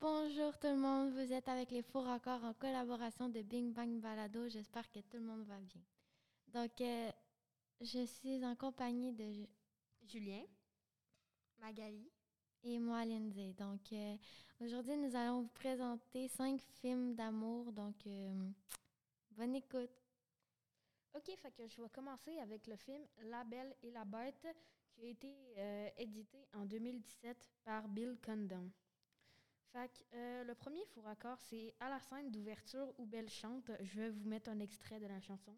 Bonjour tout le monde, vous êtes avec les Faux Raccords en collaboration de Bing Bang Balado. J'espère que tout le monde va bien. Donc, euh, je suis en compagnie de Ju- Julien. Magali. et moi, Lindsay. Donc, euh, aujourd'hui, nous allons vous présenter cinq films d'amour. Donc, euh, bonne écoute. OK, fait je vais commencer avec le film La Belle et la Bête qui a été édité en 2017 par Bill Condon. Fait que euh, le premier faux raccord, c'est à la scène d'ouverture où Belle chante. Je vais vous mettre un extrait de la chanson.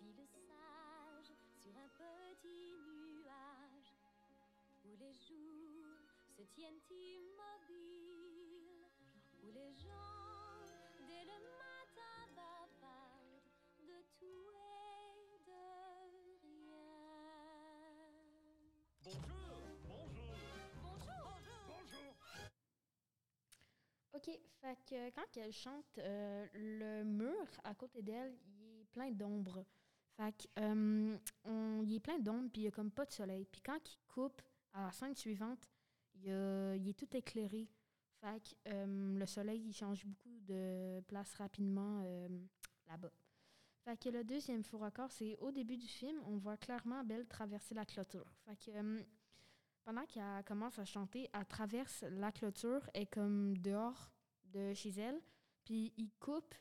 Ville sage sur un petit nuage où les jours se tiennent immobiles, où les gens dès le Bonjour, bonjour, Bonjour, bonjour. OK, quand elle chante, euh, le mur à côté d'elle, il est plein d'ombre. Fait que, euh, on- il est plein d'ombre, puis il n'y a comme pas de soleil. Puis quand il coupe à la scène suivante, il, a- est tout éclairé. Fait que euh, le soleil, il change beaucoup de place rapidement là-bas. Fait que le deuxième faux raccord, c'est au début du film, on voit clairement Belle traverser la clôture. Fait que euh, pendant qu'elle commence à chanter, elle traverse la clôture, est comme dehors de chez elle, puis il coupe,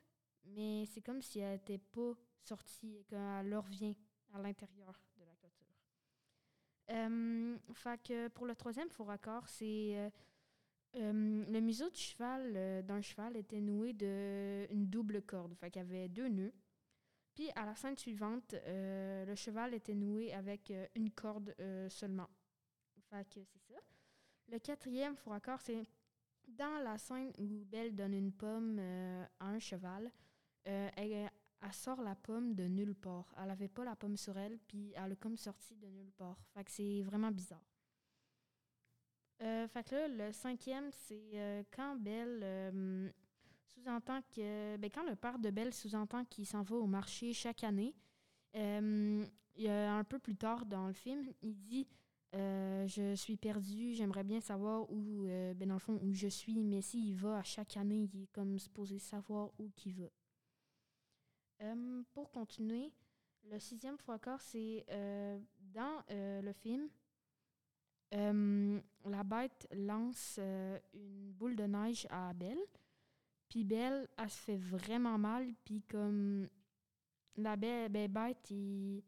mais c'est comme si elle n'était pas sortie et qu'elle revient à l'intérieur de la clôture. Euh, fait que pour le troisième faux raccord, c'est euh, euh, le museau du cheval d'un cheval était noué d'une double corde, fait qu'il y avait deux nœuds. Puis à la scène suivante, euh, le cheval était noué avec euh, une corde euh, seulement. C'est ça. Le quatrième faux raccord, c'est dans la scène où Belle donne une pomme à un cheval. elle, sort la pomme de nulle part. Elle avait pas la pomme sur elle, puis elle a comme sorti de nulle part. Fait que c'est vraiment bizarre. Fait que là, le cinquième, c'est quand Belle sous-entend que. Ben, quand le père de Belle sous-entend qu'il s'en va au marché chaque année, euh, un peu plus tard dans le film, il dit euh, Je suis perdu, j'aimerais bien savoir où, euh, ben, dans le fond, où je suis, mais s'il va à chaque année, il est comme supposé savoir où qu'il va. Pour continuer, le sixième fois encore, c'est dans le film. la bête lance une boule de neige à Belle. Puis Belle, elle se fait vraiment mal. Puis comme la belle, bête, il,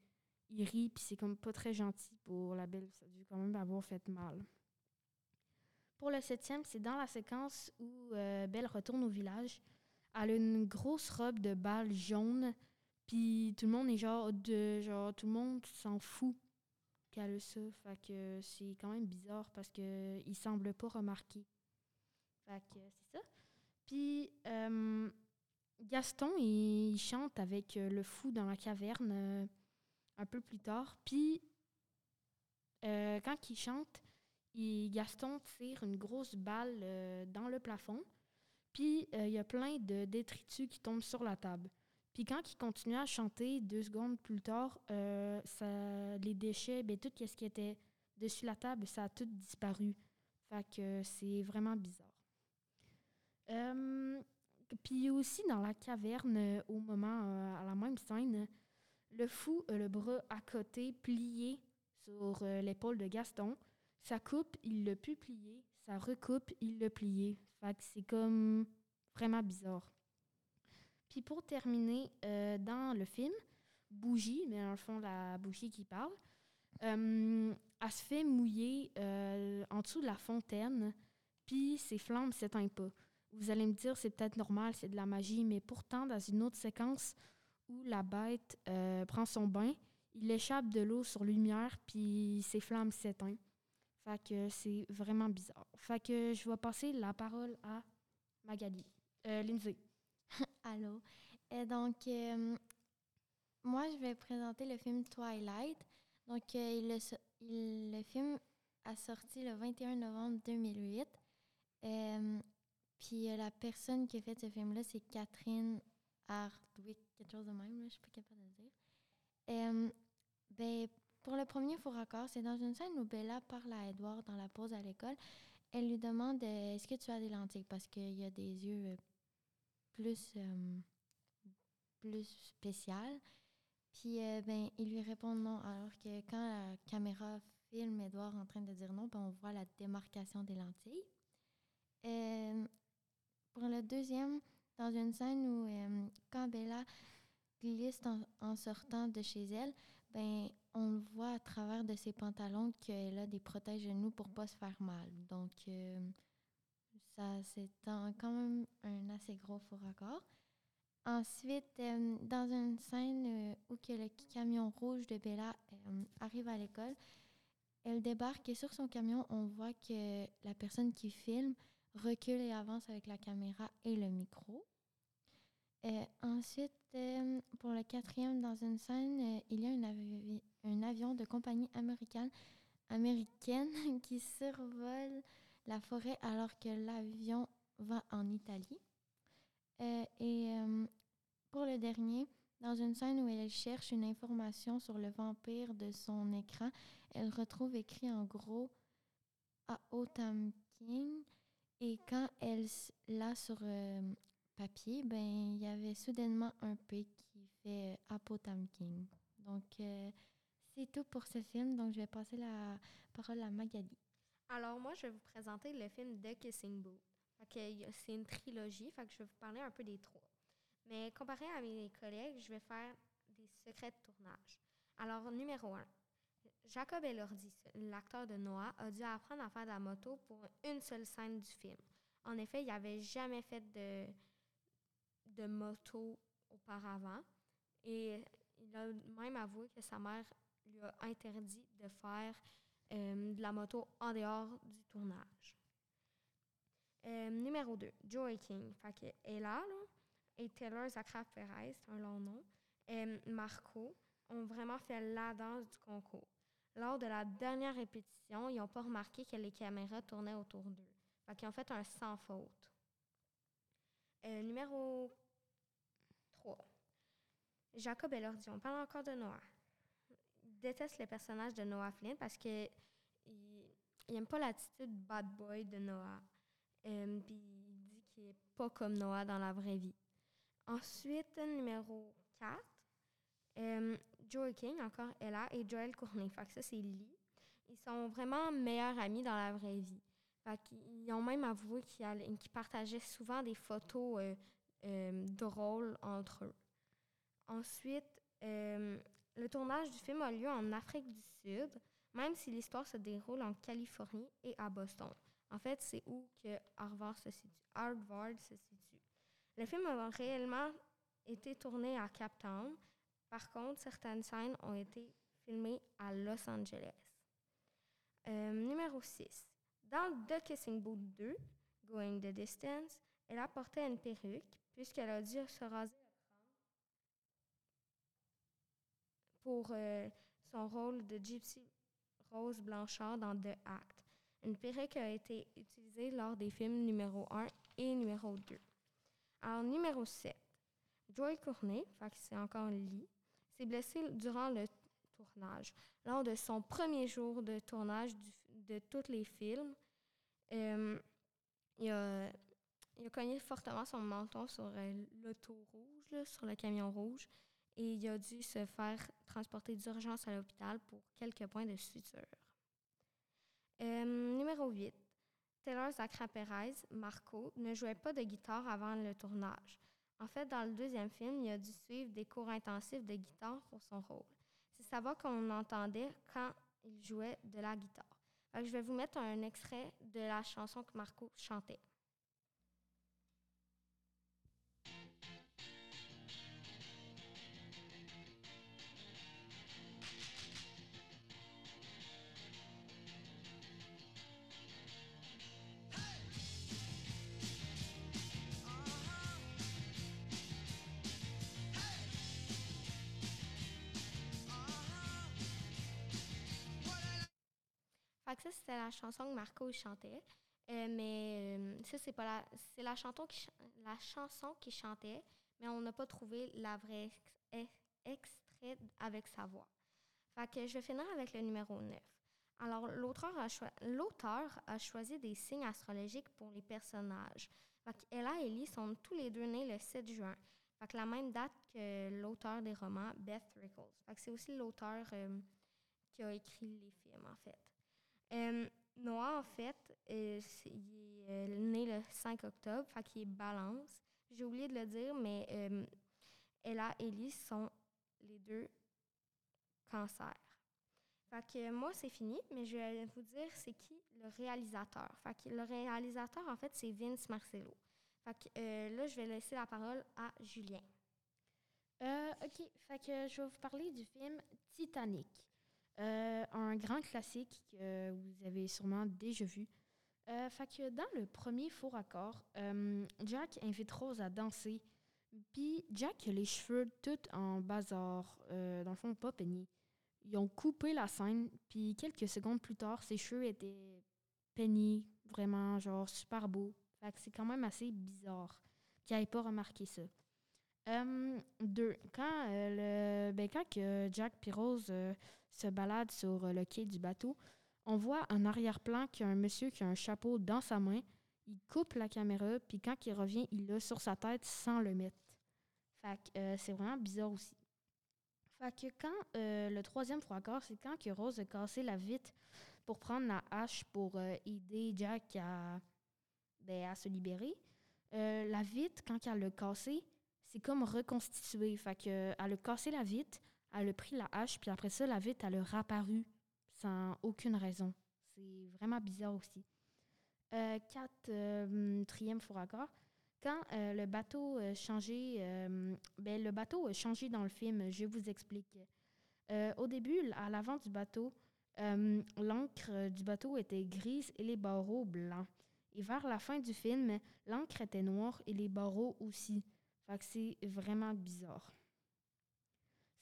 il rit. Puis c'est comme pas très gentil pour la Belle. Ça a dû quand même avoir fait mal. Pour le septième, c'est dans la séquence où euh, Belle retourne au village. Elle a une grosse robe de bal jaune. Puis tout le monde est genre de genre tout le monde s'en fout qu'elle a ça. Fait que c'est quand même bizarre parce que il semble pas remarquer. Fait que. Puis euh, Gaston, il, chante avec euh, le fou dans la caverne euh, un peu plus tard. Puis quand il chante, Gaston tire une grosse balle dans le plafond. Puis il y a plein de détritus qui tombent sur la table. Puis quand il continue à chanter, deux secondes plus tard, les déchets, ben, tout ce qui était dessus la table, ça a tout disparu. Fait que c'est vraiment bizarre. Euh, puis aussi dans la caverne, euh, au moment, euh, à la même scène, le fou a le bras à côté, plié sur l'épaule de Gaston. Ça coupe, il l'a pu plier. Ça recoupe, il l'a plié. Fait que c'est comme vraiment bizarre. Puis pour terminer, dans le film, Bougie, mais dans le fond, la bougie qui parle, elle se fait mouiller en dessous de la fontaine, puis ses flammes ne s'éteignent pas. Vous allez me dire, c'est peut-être normal, c'est de la magie, mais pourtant, dans une autre séquence où la bête euh, prend son bain, il échappe de l'eau sur lumière, puis ses flammes s'éteignent. Fait que c'est vraiment bizarre. Fait que je vais passer la parole à Magali. Euh, Lindsay. Allô. Et donc, euh, moi, je vais présenter le film Twilight. Donc, il- le film a sorti le 21 novembre 2008. Puis euh, la personne qui a fait ce film-là, c'est Catherine Hardwick, quelque chose de même, là, je suis pas capable de dire. Euh, ben, pour le premier faux raccord, c'est dans une scène où Bella parle à Edward dans la pause à l'école. Elle lui demande euh, Est-ce que tu as des lentilles? Parce qu'il y a des yeux plus, plus spéciales. Puis, ben, il lui répond non. Alors que quand la caméra filme Edward en train de dire non, ben, on voit la démarcation des lentilles. Pour le deuxième, dans une scène où euh, quand Bella glisse en, sortant de chez elle, ben, on le voit à travers de ses pantalons qu'elle a des protège-genoux pour pas se faire mal. Donc, euh, ça, c'est quand même un assez gros faux raccord. Ensuite, euh, dans une scène où que le camion rouge de Bella arrive à l'école, elle débarque et sur son camion, on voit que la personne qui filme recule et avance avec la caméra et le micro. Ensuite, euh, pour le quatrième, dans une scène, euh, il y a un, avi- un avion de compagnie américaine, américaine qui survole la forêt alors que l'avion va en Italie. Euh, et pour le dernier, dans une scène où elle cherche une information sur le vampire de son écran, elle retrouve écrit en gros à Otam King. Et quand elle l'a sur euh, papier, ben il y avait soudainement un P qui fait euh, King. Donc euh, c'est tout pour ce film. Donc je vais passer la parole à Magali. Alors, moi, je vais vous présenter le film The Kissing Booth. C'est une trilogie, fait je vais vous parler un peu des trois. Mais comparé à mes collègues, je vais faire des secrets de tournage. Alors, numéro un, Jacob Elordi, l'acteur de Noah, a dû apprendre à faire de la moto pour une seule scène du film. En effet, il n'avait jamais fait de, moto auparavant. Et il a même avoué que sa mère lui a interdit de faire euh, de la moto en dehors du tournage. Euh, numéro 2, Joey King. Fait que Ella là, et Taylor Zachary Perez, c'est un long nom, et Marco ont vraiment fait la danse du concours. Lors de la dernière répétition, ils n'ont pas remarqué que les caméras tournaient autour d'eux. Fait qu'ils ont fait un sans faute. Euh, numéro 3. Jacob Elordi. On parle encore de Noah. Il déteste le personnage de Noah Flynn parce que il, il aime pas l'attitude bad boy de Noah. Euh, Puis il dit qu'il est pas comme Noah dans la vraie vie. Ensuite, numéro 4, euh, Joey King, encore Ella, et Joel Courtney. Fait ça, c'est Lee. Ils sont vraiment meilleurs amis dans la vraie vie. Fait qu'ils ont même avoué qu'ils partageaient souvent des photos euh, euh, drôles entre eux. Ensuite, euh, le tournage du film a lieu en Afrique du Sud, même si l'histoire se déroule en Californie et à Boston. En fait, c'est où que Harvard se situe. Harvard se situe. Le film a réellement été tourné à Cape Town. Par contre, certaines scènes ont été filmées à Los Angeles. Euh, numéro 6. Dans The Kissing Booth 2, Going the Distance, elle a porté une perruque puisqu'elle a dû se raser pour euh, son rôle de Gypsy Rose Blanchard dans The Act. Une perruque a été utilisée lors des films numéro 1 et numéro 2. Alors, numéro 7. Joy que c'est encore Lee, s'est blessé durant le tournage. Lors de son premier jour de tournage de tous les films, euh, il, a, il a cogné fortement son menton sur euh, l'auto rouge, là, sur le camion rouge, et il a dû se faire transporter d'urgence à l'hôpital pour quelques points de suture. Euh, numéro 8. Taylor Zachary Perez, Marco, ne jouait pas de guitare avant le tournage. En fait, dans le deuxième film, il a dû suivre des cours intensifs de guitare pour son rôle. C'est sa voix qu'on entendait quand il jouait de la guitare. Je vais vous mettre un extrait de la chanson que Marco chantait. C'était la chanson que Marco chantait. Euh, mais euh, ça, c'est pas la. C'est la, chanson qui la chanson qu'il chantait, mais on n'a pas trouvé la vraie ex- ex- extrait avec sa voix. Fait que je vais finir avec le numéro 9. Alors, l'auteur a, a choisi des signes astrologiques pour les personnages. Ella et Ellie sont tous les deux nés le 7 juin. Fait la même date que l'auteur des romans, Beth Rickles. C'est aussi l'auteur euh, qui a écrit les films, en fait. Euh, Noah, en fait, euh, c'est- il est euh, né le 5 octobre, fait qu'il est balance. J'ai oublié de le dire, mais euh, Ella et Ellie sont les deux cancers. Fait que moi, c'est fini, mais je vais vous dire c'est qui le réalisateur. Fait que le réalisateur, en fait, c'est Vince Marcello. Fait que euh, là, je vais laisser la parole à Julien. Euh, ok, fait que je vais vous parler du film Titanic. Euh, un grand classique que vous avez sûrement déjà vu. Euh, fait que dans le premier faux raccord, euh, Jack invite Rose à danser. Puis Jack a les cheveux tout en bazar, dans le fond pas peignés. Ils ont coupé la scène, puis quelques secondes plus tard, ses cheveux étaient peignés, vraiment genre super beaux. Fait que c'est quand même assez bizarre qu'il n'ait pas remarqué ça. Deux, quand, le, ben, quand que Jack et Rose se baladent sur euh, le quai du bateau, on voit en arrière-plan qu'il y a un monsieur qui a un chapeau dans sa main. Il coupe la caméra, puis quand il revient, il l'a sur sa tête sans le mettre. Fait que euh, c'est vraiment bizarre aussi. Fait que quand euh, le troisième trois quarts, c'est quand que Rose a cassé la vitre pour prendre la hache pour aider Jack à, ben, se libérer. La vitre, quand elle l'a cassée, c'est comme reconstitué. Fait que, elle a cassé la vitre, elle a pris la hache, puis après ça, la vitre, elle a réapparu sans aucune raison. C'est vraiment bizarre aussi. Euh, quatrième faux raccord. Quand euh, le bateau a changé, euh, ben, le bateau a changé dans le film, je vous explique. Euh, au début, à l'avant du bateau, euh, l'encre du bateau était grise et les barreaux blancs. Et vers la fin du film, l'encre était noire et les barreaux aussi. C'est vraiment bizarre.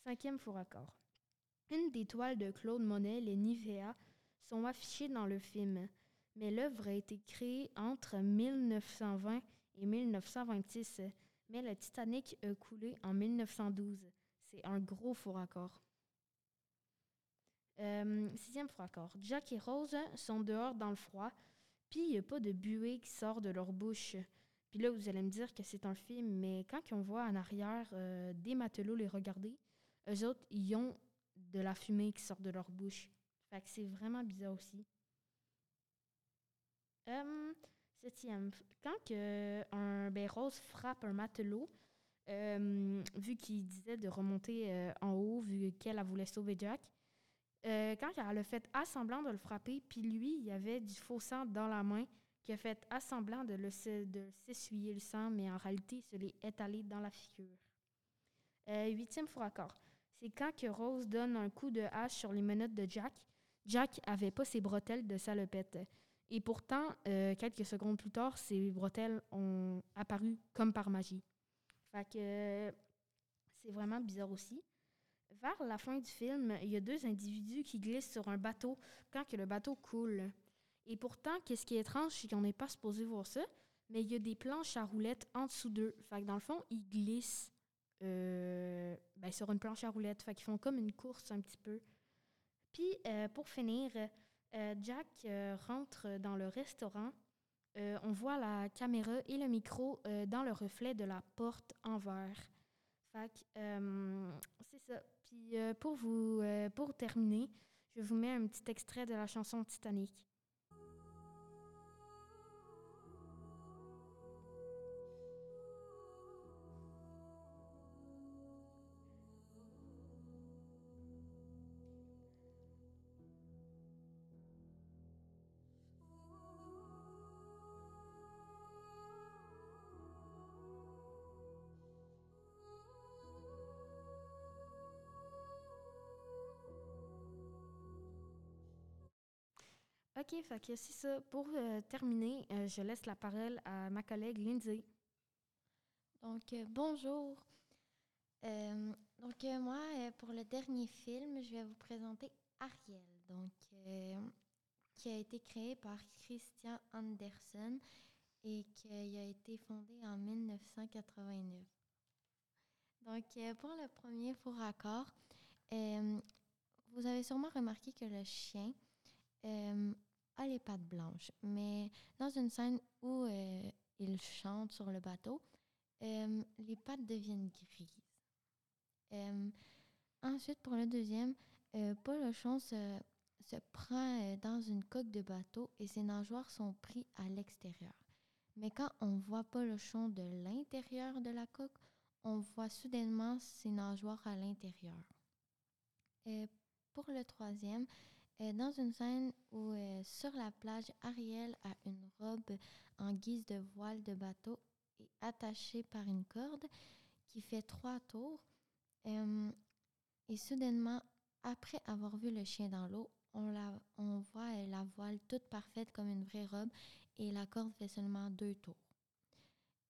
Cinquième faux raccord. Une des toiles de Claude Monet, les Nivea, sont affichées dans le film, mais l'œuvre a été créée entre 1920 et 1926, mais le Titanic a coulé en 1912. C'est un gros faux raccord. Euh, sixième faux raccord. Jack et Rose sont dehors dans le froid, puis il n'y a pas de buée qui sort de leur bouche. Puis là, vous allez me dire que c'est un film, mais quand on voit en arrière euh, des matelots les regarder, eux autres, ils ont de la fumée qui sort de leur bouche. Fait que c'est vraiment bizarre aussi. Euh, septième, quand que un, ben, Rose frappe un matelot, euh, vu qu'il disait de remonter euh, en haut, vu qu'elle elle voulait sauver Jack, quand elle a fait assemblant de le frapper, puis lui, il y avait du faux sang dans la main, qui a fait assemblant de le de s'essuyer le sang, mais en réalité, il se l'est étalé dans la figure. Huitième faux raccord. C'est quand que Rose donne un coup de hache sur les menottes de Jack. Jack avait pas ses bretelles de salopette. Et pourtant, euh, quelques secondes plus tard, ses bretelles ont apparu comme par magie. Fait euh, c'est vraiment bizarre aussi. Vers la fin du film, il y a deux individus qui glissent sur un bateau quand le bateau coule. Et pourtant, qu'est-ce qui est étrange, c'est qu'on n'est pas supposé voir ça, mais il y a des planches à roulettes en dessous d'eux. Fait que dans le fond, ils glissent euh, ben, sur une planche à roulettes. Fait qu'ils font comme une course un petit peu. Puis, euh, pour finir, euh, Jack rentre dans le restaurant. On voit la caméra et le micro dans le reflet de la porte en verre. Fait c'est ça. Puis, pour, vous, pour terminer, je vous mets un petit extrait de la chanson Titanic. Fait c'est ça. Pour euh, terminer, euh, je laisse la parole à ma collègue Lindsay. Donc, euh, bonjour. Donc, moi, pour le dernier film, je vais vous présenter Ariel, donc, qui a été créé par Christian Andersen et qui a été fondé en 1989. Donc, pour le premier faux raccord, vous avez sûrement remarqué que le chien les pattes blanches, mais dans une scène où euh, il chante sur le bateau, euh, les pattes deviennent grises. Euh, ensuite, pour le deuxième, euh, Polochon se, se prend dans une coque de bateau et ses nageoires sont pris à l'extérieur. Mais quand on voit Polochon de l'intérieur de la coque, on voit soudainement ses nageoires à l'intérieur. Pour le troisième, dans une scène où euh, sur la plage, Ariel a une robe en guise de voile de bateau et attachée par une corde qui fait trois tours. Euh, et soudainement, après avoir vu le chien dans l'eau, on, la, on voit euh, la voile toute parfaite comme une vraie robe et la corde fait seulement deux tours.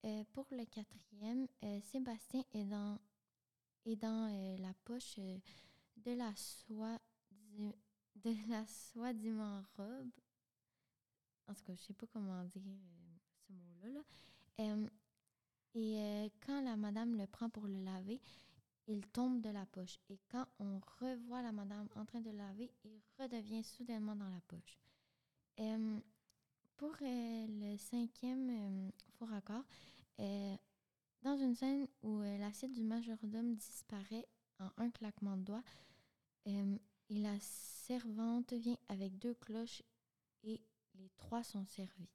Euh, pour le quatrième, euh, Sébastien est dans, est dans euh, la poche euh, de la soie de la soi-disant robe. En tout cas, je sais pas comment dire euh, ce mot-là. là. Euh, et euh, quand la madame le prend pour le laver, il tombe de la poche. Et quand on revoit la madame en train de laver, il redevient soudainement dans la poche. Pour le cinquième faux raccord, dans une scène où l'assiette du majordome disparaît en un claquement de doigts, et la servante vient avec deux cloches et les trois sont servis.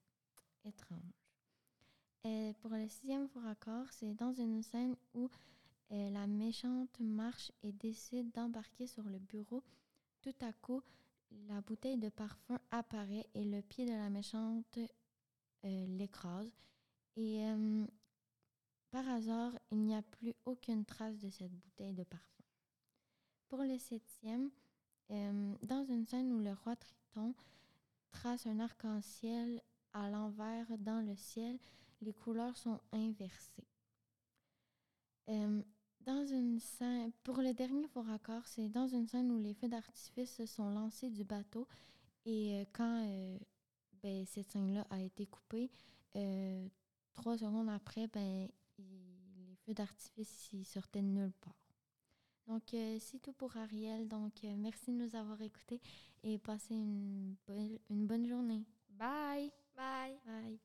Étrange. Euh, pour le sixième faux raccord, c'est dans une scène où euh, la méchante marche et décide d'embarquer sur le bureau. Tout à coup, la bouteille de parfum apparaît et le pied de la méchante euh, l'écrase. Et euh, par hasard, il n'y a plus aucune trace de cette bouteille de parfum. Pour le septième, euh, dans une scène où le roi Triton trace un arc-en-ciel à l'envers dans le ciel, les couleurs sont inversées. Euh, dans une scène, pour le dernier faux raccord, c'est dans une scène où les feux d'artifice se sont lancés du bateau et euh, quand ben, cette scène-là a été coupée, trois secondes après, ben, les feux d'artifice sortaient de nulle part. Donc, euh, c'est tout pour Ariel. Donc, euh, merci de nous avoir écoutés et passez une, une bonne journée. Bye! Bye! Bye!